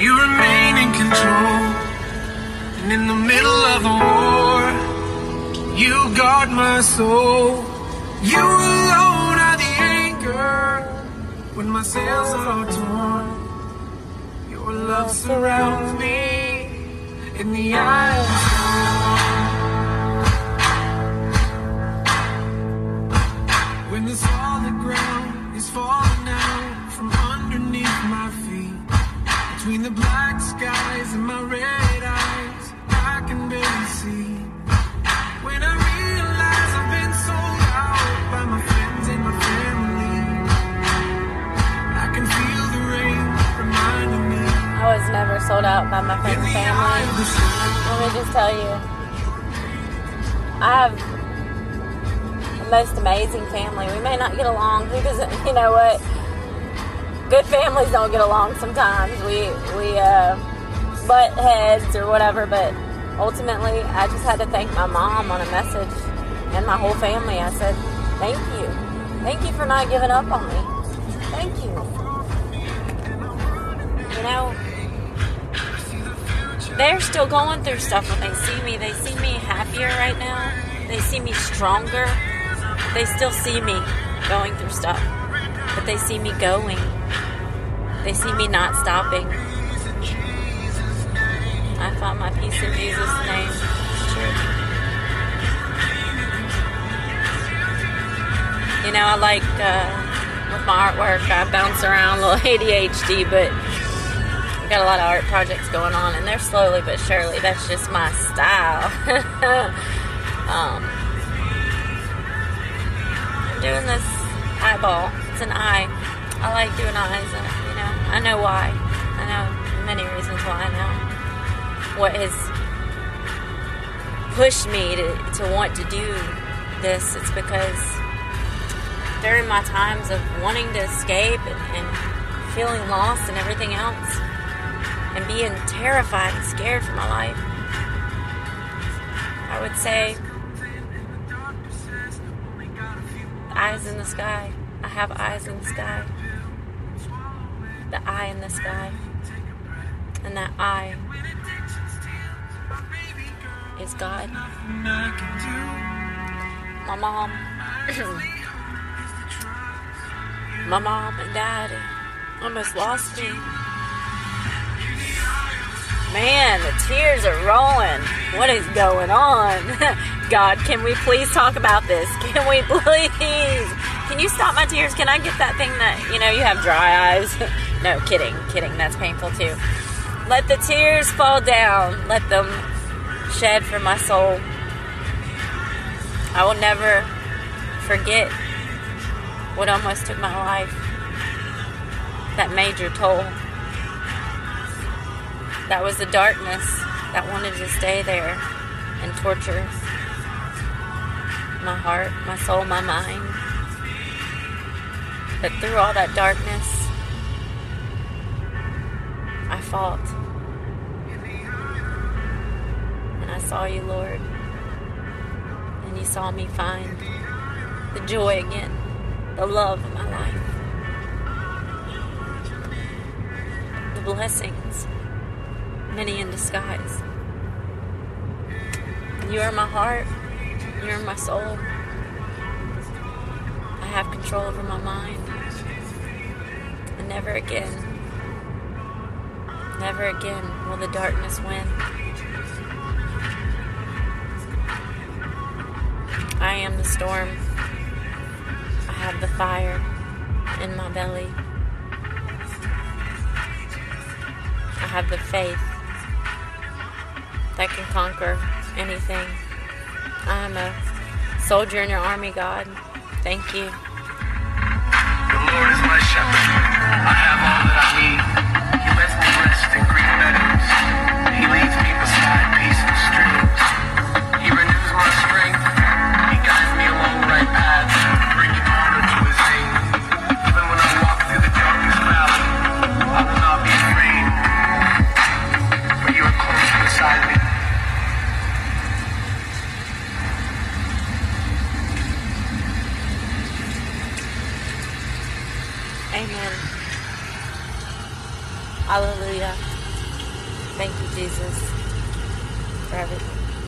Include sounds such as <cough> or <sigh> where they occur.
You remain in control. And in the middle of the war, you guard my soul. You alone are the anchor when my sails are torn. Your love surrounds me in the eye between the black skies and my red eyes, I can barely see. When I realize I've been sold out by my friends and my family, I can feel the rain reminding me. I was never sold out by my friends and family. Let me just tell you, I have the most amazing family. We may not get along. Who doesn't? You know what? Good families don't get along sometimes. We we uh, butt heads or whatever. But ultimately, I just had to thank my mom on a message and my whole family. I said, "Thank you, thank you for not giving up on me. Thank you." You know, they're still going through stuff when they see me. They see me happier right now. They see me stronger. They still see me going through stuff, but they see me going. They see me not stopping. I found my peace in Jesus' name. You know, I like uh, with my artwork, I bounce around a little <laughs> ADHD, but I got a lot of art projects going on, and they're slowly but surely. That's just my style. <laughs> um, doing this eyeball. It's an eye. I like doing eyes, and you know, I know why. I know many reasons why now. What has pushed me to, to want to do this? It's because during my times of wanting to escape and, and feeling lost and everything else, and being terrified and scared for my life, I would say, eyes in the sky. I have eyes in the sky. The eye in the sky. And that eye is God. My mom. <clears throat> My mom and dad almost lost me. Man, the tears are rolling. What is going on? <laughs> God, can we please talk about this? <laughs> Can we please? Can you stop my tears? Can I get that thing that, you know, you have dry eyes? <laughs> no, kidding, kidding. That's painful too. Let the tears fall down. Let them shed for my soul. I will never forget what almost took my life. That major toll. That was the darkness that wanted to stay there and torture my heart, my soul, my mind. But through all that darkness, I fought. And I saw you, Lord. And you saw me find the joy again, the love of my life, the blessings, many in disguise. You are my heart, you are my soul. I have control over my mind. And never again, never again will the darkness win. I am the storm. I have the fire in my belly. I have the faith that can conquer anything. I am a soldier in your army, God. Thank you. Amen. Hallelujah. Thank you, Jesus, for everything.